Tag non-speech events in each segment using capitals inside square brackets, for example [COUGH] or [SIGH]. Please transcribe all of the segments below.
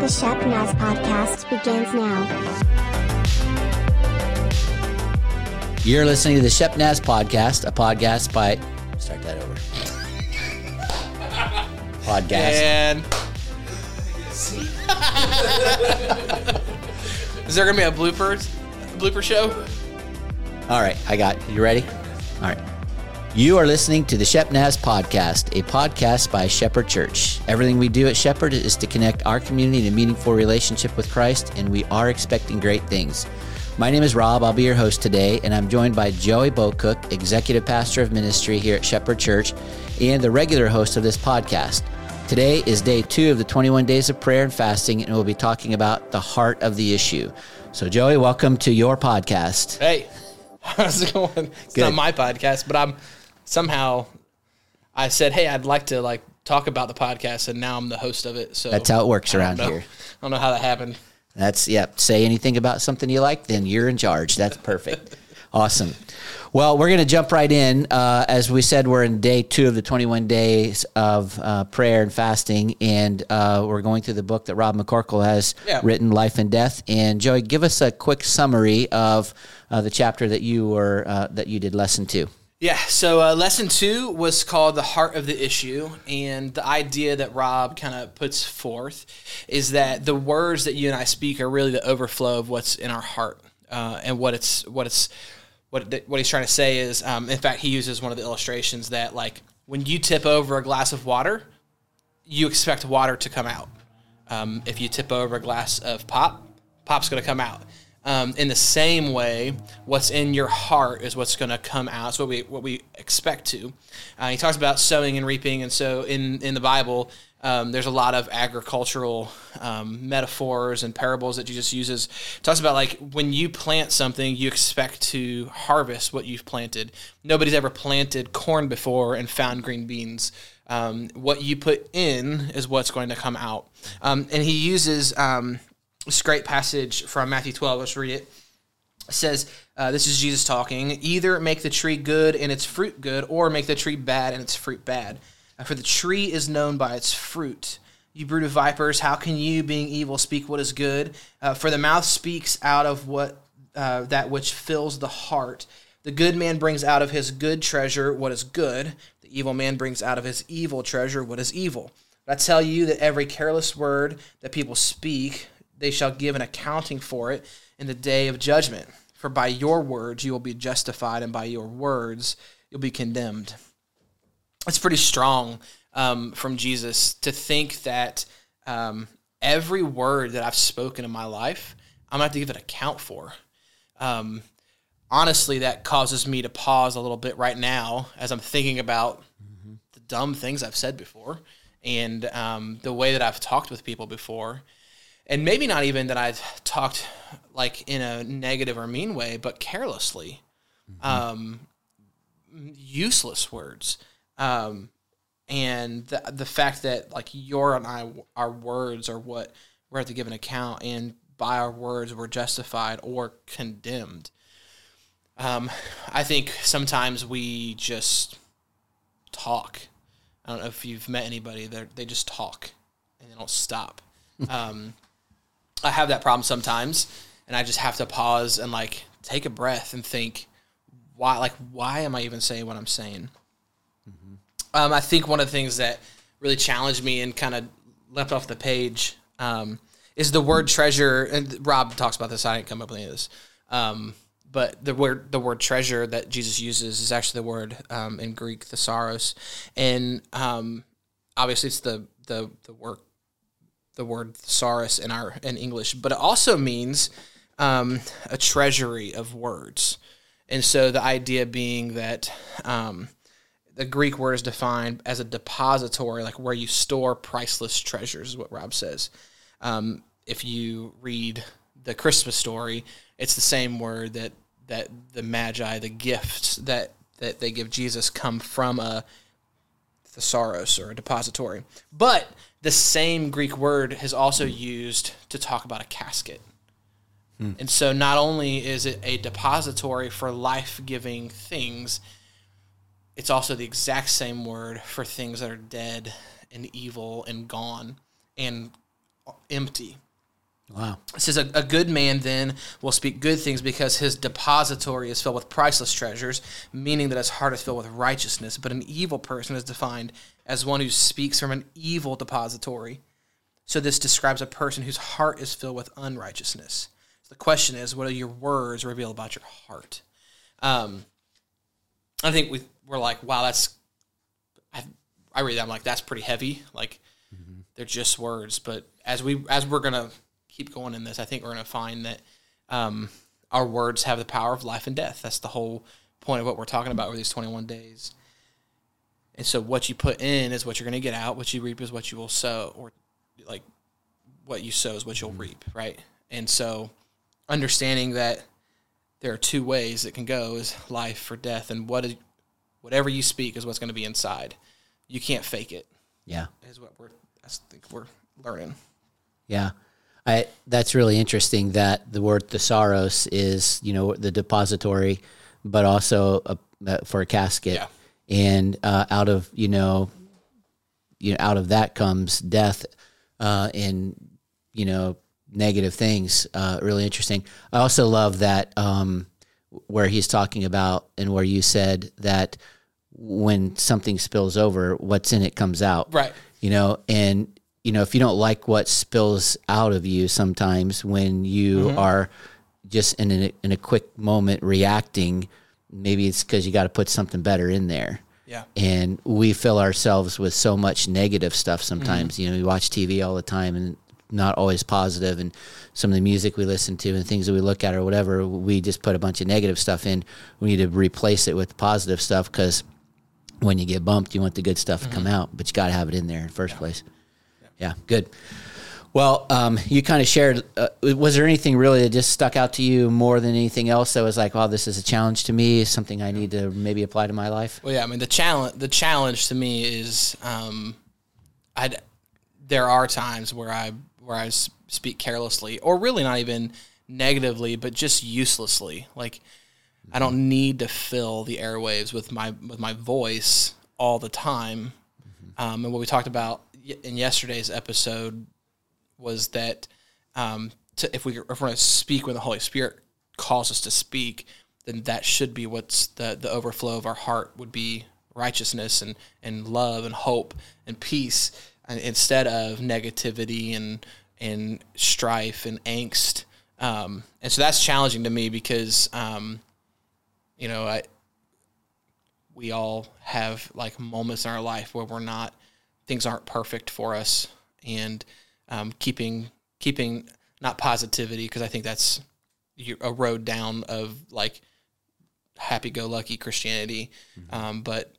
The Shep Naz podcast begins now. You're listening to the Shep Naz podcast, a podcast by. Start that over. podcast. And is there gonna be a bloopers blooper show? All right, I got. You ready? All right. You are listening to the Shep Naz podcast, a podcast by Shepherd Church. Everything we do at Shepherd is to connect our community to meaningful relationship with Christ, and we are expecting great things. My name is Rob. I'll be your host today, and I'm joined by Joey Bocook, executive pastor of ministry here at Shepherd Church, and the regular host of this podcast. Today is day two of the 21 days of prayer and fasting, and we'll be talking about the heart of the issue. So, Joey, welcome to your podcast. Hey, [LAUGHS] how's it going? It's Good. not my podcast, but I'm somehow I said, hey, I'd like to like talk about the podcast, and now I'm the host of it. So That's how it works around know. here. I don't know how that happened. That's yep. Say anything about something you like, then you're in charge. That's perfect. [LAUGHS] awesome. Well, we're going to jump right in. Uh, as we said, we're in day two of the 21 days of uh, prayer and fasting, and uh, we're going through the book that Rob McCorkle has Yeah. written, Life and Death. And Joey, give us a quick summary of uh, the chapter that you were uh, that you did lesson two. Yeah, so uh, lesson two was called The Heart of the Issue. And the idea that Rob kind of puts forth is that the words that you and I speak are really the overflow of what's in our heart. Uh, and what it's, what it's, what, what he's trying to say is, um, in fact, he uses one of the illustrations that, like, when you tip over a glass of water, you expect water to come out. Um, if you tip over a glass of pop, pop's going to come out. Um, in the same way, what's in your heart is what's going to come out. It's what we what we expect to. Uh, he talks about sowing and reaping, and so in in the Bible, um, there's a lot of agricultural um, metaphors and parables that Jesus uses. Talks about like when you plant something, you expect to harvest what you've planted. Nobody's ever planted corn before and found green beans. Um, what you put in is what's going to come out. Um, and he uses um, this great passage from Matthew 12. Let's read it. It says, uh, This is Jesus talking. Either make the tree good and its fruit good, or make the tree bad and its fruit bad. Uh, for the tree is known by its fruit. You brood of vipers, how can you, being evil, speak what is good? Uh, for the mouth speaks out of what uh, that which fills the heart. The good man brings out of his good treasure what is good. The evil man brings out of his evil treasure what is evil. But I tell you that every careless word that people speak, they shall give an accounting for it in the day of judgment. For by your words you will be justified, and by your words you'll be condemned. It's pretty strong um, from Jesus to think that um, every word that I've spoken in my life, I'm gonna have to give an account for. Um, honestly, that causes me to pause a little bit right now as I'm thinking about the dumb things I've said before and um, the way that I've talked with people before. And maybe not even that I've talked like in a negative or mean way, but carelessly. Um, useless words. Um, and the, the fact that like your and I, our words are what we're have to give an account, and by our words we're justified or condemned. Um, I think sometimes we just talk. I don't know if you've met anybody that they just talk and they don't stop. [LAUGHS] um, I have that problem sometimes, and I just have to pause and like take a breath and think, why? Like, why am I even saying what I'm saying? Um, I think one of the things that really challenged me and kind of left off the page um, is the word treasure. And Rob talks about this. I didn't come up with any of this. Um, but the word the word treasure that Jesus uses is actually the word um, in Greek thesaurus, and um, obviously it's the the the word the word thesaurus in our in English, but it also means um, a treasury of words. And so the idea being that um, the Greek word is defined as a depository, like where you store priceless treasures, is what Rob says. Um, if you read the Christmas story, it's the same word that that the magi, the gifts that that they give Jesus, come from a thesaurus or a depository. But the same Greek word is also used to talk about a casket. Hmm. And so not only is it a depository for life-giving things, it's also the exact same word for things that are dead and evil and gone. And empty. Wow. It says, a, a good man then will speak good things because his depository is filled with priceless treasures, meaning that his heart is filled with righteousness. But an evil person is defined as one who speaks from an evil depository. So this describes a person whose heart is filled with unrighteousness. So the question is, what do your words reveal about your heart? Um, I think we, we're like, wow, that's, I, I read that, I'm like, that's pretty heavy. Like, they're just words. But as we, as we're going to, keep going in this, I think we're going to find that um, our words have the power of life and death. That's the whole point of what we're talking about over these 21 days. And so, what you put in is what you're going to get out. What you reap is what you will sow, or like what you sow is what you'll reap, right? And so, understanding that there are two ways it can go is life or death, and what is, whatever you speak is what's going to be inside. You can't fake it. Yeah. Is what we're I think we're learning. Yeah. I, that's really interesting that the word thesaurus is, you know, the depository, but also a, uh, for a casket. Yeah. And uh, out of, you know, you know, out of that comes death uh, and, you know, negative things. Uh, really interesting. I also love that um, where he's talking about and where you said that when something spills over, what's in it comes out. Right. You know, and you know, if you don't like what spills out of you sometimes when you Mm-hmm. are just in a, in a quick moment reacting, maybe it's because you got to put something better in there. Yeah. And we fill ourselves with so much negative stuff sometimes. Mm-hmm. You know, we watch TV all the time and not always positive and some of the music we listen to and things that we look at or whatever, we just put a bunch of negative stuff in. We need to replace it with positive stuff because when you get bumped, you want the good stuff to come Mm-hmm. out, but you got to have it in there in the first place. Yeah, good. Well, um, you kind of shared. Uh, was there anything really that just stuck out to you more than anything else that was like, "Oh, this is a challenge to me. Something I need to maybe apply to my life." Well, yeah, I mean the challenge the challenge to me is um, I there are times where I where I speak carelessly or really not even negatively, but just uselessly. Like I don't need to fill the airwaves with my with my voice all the time. Um, and what we talked about in yesterday's episode was that um, to, if we if we're going to speak when the Holy Spirit calls us to speak, then that should be what's the the overflow of our heart would be righteousness and and love and hope and peace, and instead of negativity and and strife and angst. Um, and so that's challenging to me because um, you know I we all have like moments in our life where we're not things aren't perfect for us and um, keeping keeping not positivity because I think that's a road down of like happy-go-lucky Christianity, um, but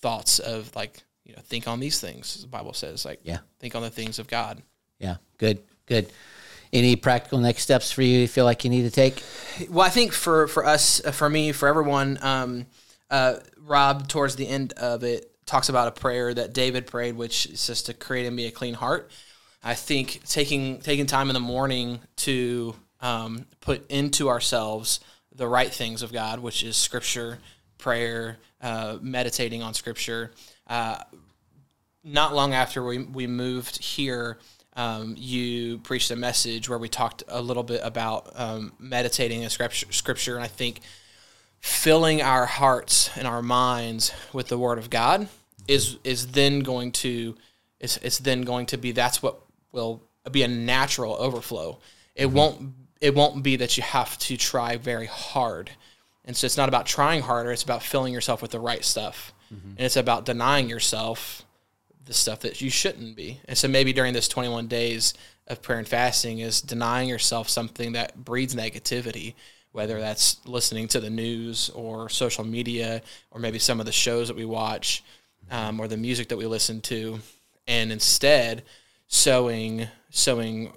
thoughts of like you know think on these things. The Bible says like Yeah. think on the things of God. Yeah, good, good. Any practical next steps for you? You feel like you need to take? Well, I think for for us, uh, for me, for everyone, um, uh, Rob towards the end of it talks about a prayer that David prayed, which says to create in me a clean heart. I think taking taking time in the morning to um, put into ourselves the right things of God, which is Scripture, prayer, uh, meditating on Scripture. Uh, not long after we, we moved here, um, you preached a message where we talked a little bit about um, meditating in scripture, scripture, and I think filling our hearts and our minds with the Word of God is is then going to it's, it's then going to be that's what will be a natural overflow. It mm-hmm. won't it won't be that you have to try very hard. And so it's not about trying harder, it's about filling yourself with the right stuff. Mm-hmm. And it's about denying yourself the stuff that you shouldn't be. And so maybe during this 21 days of prayer and fasting is denying yourself something that breeds negativity, whether that's listening to the news or social media or maybe some of the shows that we watch um, or the music that we listen to, and instead sowing sowing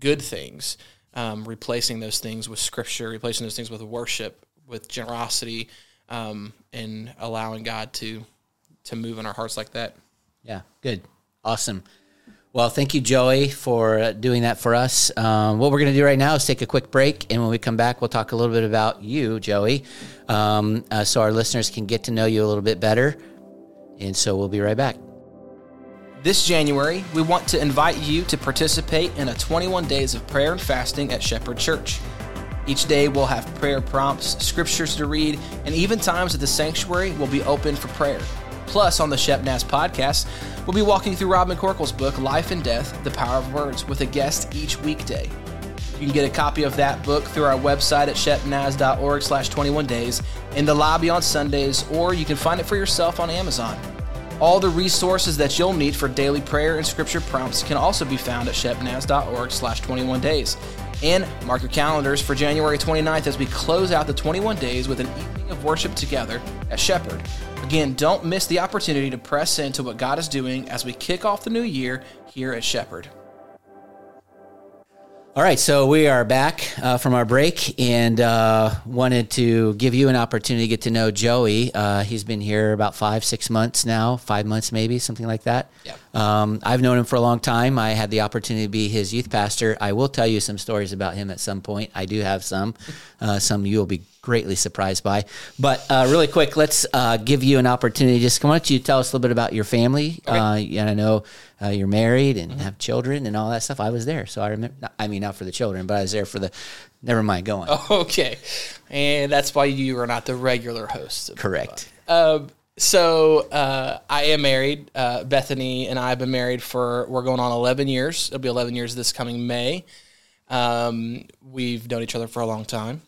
good things, um, replacing those things with scripture, replacing those things with worship, with generosity, um, and allowing God to to move in our hearts like that. Yeah, good, awesome. Well, thank you, Joey, for uh, doing that for us. Um, what we're going to do right now is take a quick break, and when we come back, we'll talk a little bit about you, Joey, um, uh, so our listeners can get to know you a little bit better. And so we'll be right back. This January, we want to invite you to participate in a 21 days of prayer and fasting at Shepherd Church. Each day we'll have prayer prompts, scriptures to read, and even times at the sanctuary will be open for prayer. Plus, on the Shep Naz podcast, we'll be walking through Rob McCorkle's book, Life and Death The Power of Words, with a guest each weekday. You can get a copy of that book through our website at shepnaz.org slash 21 days, in the lobby on Sundays, or you can find it for yourself on Amazon. All the resources that you'll need for daily prayer and scripture prompts can also be found at shepnaz.org slash 21 days. And mark your calendars for January 29th as we close out the 21 days with an evening of worship together at Shepherd. Again, don't miss the opportunity to press into what God is doing as we kick off the new year here at Shepherd. All right, so we are back uh, from our break and uh, wanted to give you an opportunity to get to know Joey. Uh, he's been here about five, six months now, five months maybe, something like that. Yeah. Um, I've known him for a long time. I had the opportunity to be his youth pastor. I will tell you some stories about him at some point. I do have some. Uh, some you will be greatly surprised by. But uh, really quick, let's uh, give you an opportunity. Just why don't you tell us a little bit about your family? Okay. Uh, and I know uh, you're married and have children and all that stuff. I was there, so I remember. I mean, not for the children, but I was there for the. Never mind. Go on. [LAUGHS] Okay. And that's why you are not the regular host. of Correct. Um, so uh, I am married. Uh, Bethany and I have been married for we're going on 11 years. It'll be 11 years this coming May. Um, we've known each other for a long time,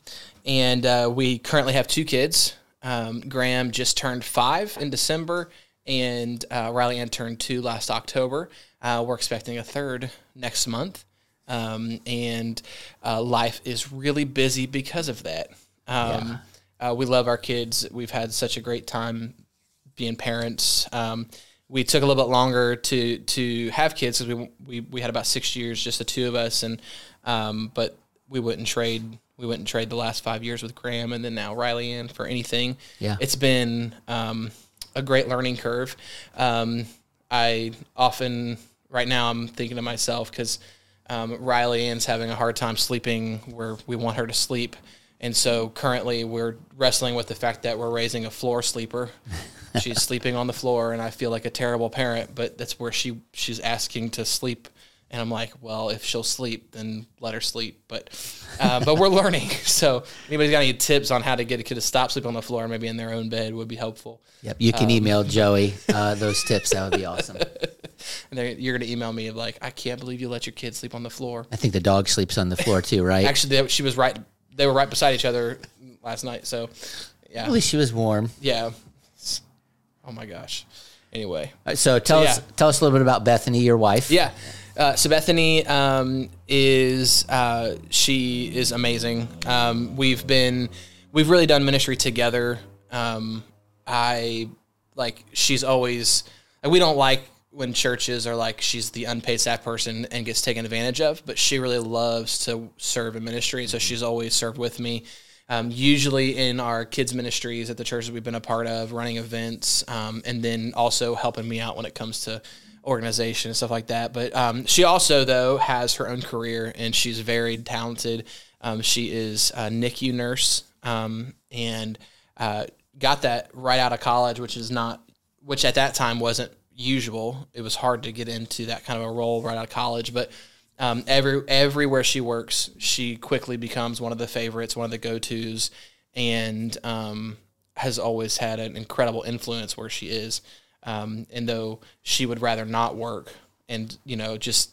and uh, we currently have two kids. Um, Graham just turned five in December, and uh, Riley Ann turned two last October. Uh, we're expecting a third next month, um, and uh, life is really busy because of that. Um, uh, we love our kids. We've had such a great time being parents. Um, we took a little bit longer to to have kids because we, we we had about six years, just the two of us, and um, but we wouldn't trade we wouldn't trade the last five years with Graham and then now Riley Ann for anything. Yeah. it's been um, a great learning curve. Um, I often right now I'm thinking to myself because um, Riley Ann's having a hard time sleeping where we want her to sleep. And so currently we're wrestling with the fact that we're raising a floor sleeper. [LAUGHS] She's sleeping on the floor and I feel like a terrible parent, but that's where she she's asking to sleep and I'm like, well, if she'll sleep, then let her sleep. But uh, but we're [LAUGHS] learning. So anybody's got any tips on how to get a kid to stop sleeping on the floor, maybe in their own bed, would be helpful. Yep. You Um, can email [LAUGHS] Joey uh, those tips. That would be awesome. And you're going to email me like, I can't believe you let your kid sleep on the floor. I think the dog sleeps on the floor too, right? Actually, she was right. They were right beside each other last night. So yeah, At least she was warm. yeah. Oh my gosh. Anyway, right, so tell us yeah. tell us a little bit about Bethany, your wife. Yeah. Uh, so Bethany um, is uh, she is amazing. Um, we've been we've really done ministry together. Um, I like she's always we don't like when churches are like she's the unpaid staff person and gets taken advantage of, but she really loves to serve in ministry, so she's always served with me. Um, usually in our kids ministries at the churches we've been a part of, running events, um, and then also helping me out when it comes to organization and stuff like that. But um, she also though has her own career and she's very talented. Um, she is a NICU nurse um, and uh, got that right out of college, which is not, which at that time wasn't usual. It was hard to get into that kind of a role right out of college, but um, every everywhere she works, she quickly becomes one of the favorites, one of the go tos, and um, has always had an incredible influence where she is. Um, and though she would rather not work and you know just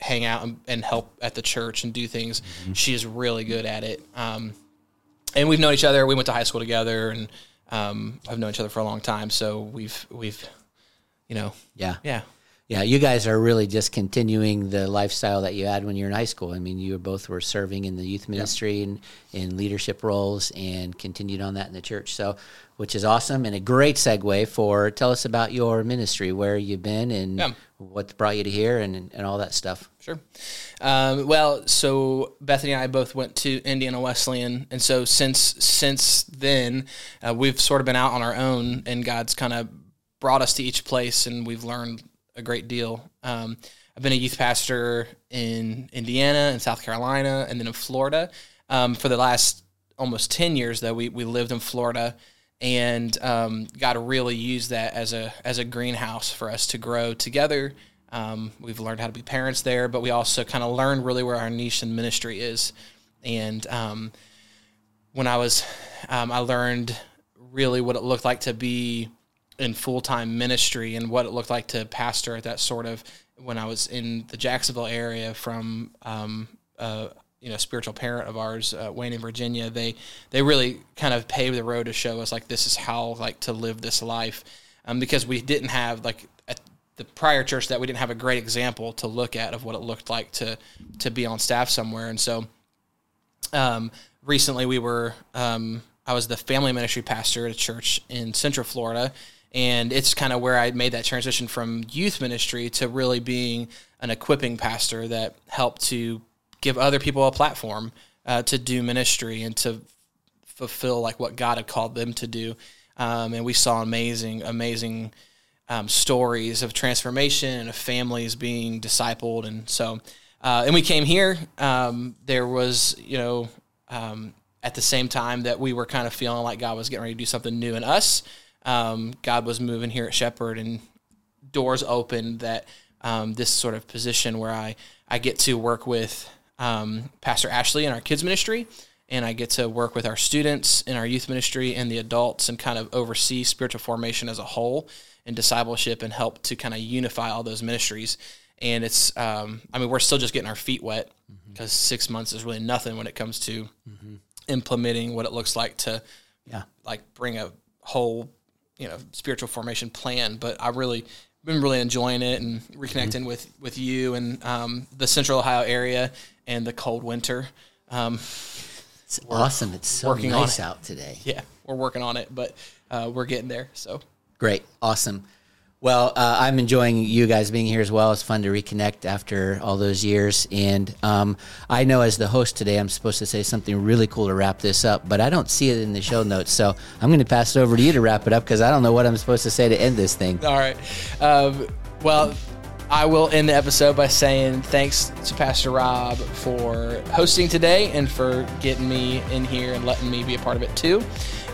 hang out and, and help at the church and do things, she is really good at it. Um, and we've known each other. We went to high school together, and um, have known each other for a long time. So we've we've, you know, Yeah. yeah, Yeah, you guys are really just continuing the lifestyle that you had when you were in high school. I mean, you both were serving in the youth ministry and in leadership roles and continued on that in the church. So, which is awesome and a great segue for tell us about your ministry, where you've been and Yeah. what brought you to here and, and all that stuff. Sure. Um, well, so Bethany and I both went to Indiana Wesleyan, and so since since then, uh, we've sort of been out on our own, and God's kind of brought us to each place, and we've learned a great deal. Um, I've been a youth pastor in Indiana and South Carolina, and then in Florida. Um, for the last almost ten years, though, we we lived in Florida, and um, God really used that as a as a greenhouse for us to grow together. Um, we've learned how to be parents there, but we also kind of learned really where our niche in ministry is. And um, when I was, um, I learned really what it looked like to be in full time ministry and what it looked like to pastor at that sort of when I was in the Jacksonville area from um, uh, you know spiritual parent of ours, uh, Wayne in Virginia, they they really kind of paved the road to show us like this is how like to live this life, um, because we didn't have like at the prior church that we didn't have a great example to look at of what it looked like to to be on staff somewhere, and so um, recently we were um, I was the family ministry pastor at a church in Central Florida. And it's kind of where I made that transition from youth ministry to really being an equipping pastor that helped to give other people a platform uh, to do ministry and to fulfill like what God had called them to do. Um, and we saw amazing, amazing um, stories of transformation and of families being discipled. And so, uh, and we came here. Um, there was, you know, um, at the same time that we were kind of feeling like God was getting ready to do something new in us. Um, God was moving here at Shepherd, and doors opened that um, this sort of position where I I get to work with um, Pastor Ashley in our kids ministry, and I get to work with our students in our youth ministry and the adults, and kind of oversee spiritual formation as a whole and discipleship, and help to kind of unify all those ministries. And it's, um, I mean, we're still just getting our feet wet because mm-hmm. six months is really nothing when it comes to mm-hmm. implementing what it looks like to, yeah, like bring a whole, you know, spiritual formation plan. But I really been really enjoying it and reconnecting mm-hmm. with with you and um, the Central Ohio area and the cold winter. Um, it's awesome. It's so nice out today. Yeah, we're working on it, but uh, we're getting there. So great, awesome. Well, uh, I'm enjoying you guys being here as well. It's fun to reconnect after all those years. And um, I know as the host today, I'm supposed to say something really cool to wrap this up, but I don't see it in the show notes. So I'm going to pass it over to you to wrap it up because I don't know what I'm supposed to say to end this thing. All right. Um, well, I will end the episode by saying thanks to Pastor Rob for hosting today and for getting me in here and letting me be a part of it too.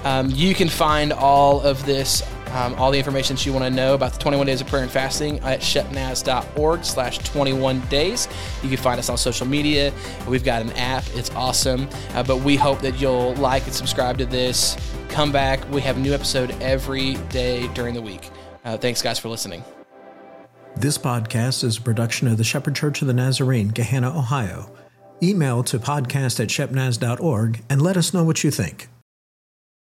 Um, you can find all of this um, all the information that you want to know about the 21 days of prayer and fasting at shepnaz.org slash 21 days. You can find us on social media. We've got an app. It's awesome. Uh, but we hope that you'll like and subscribe to this. Come back. We have a new episode every day during the week. Uh, thanks, guys, for listening. This podcast is a production of the Shepherd Church of the Nazarene, Gahanna, Ohio. Email to podcast at shepnaz.org and let us know what you think.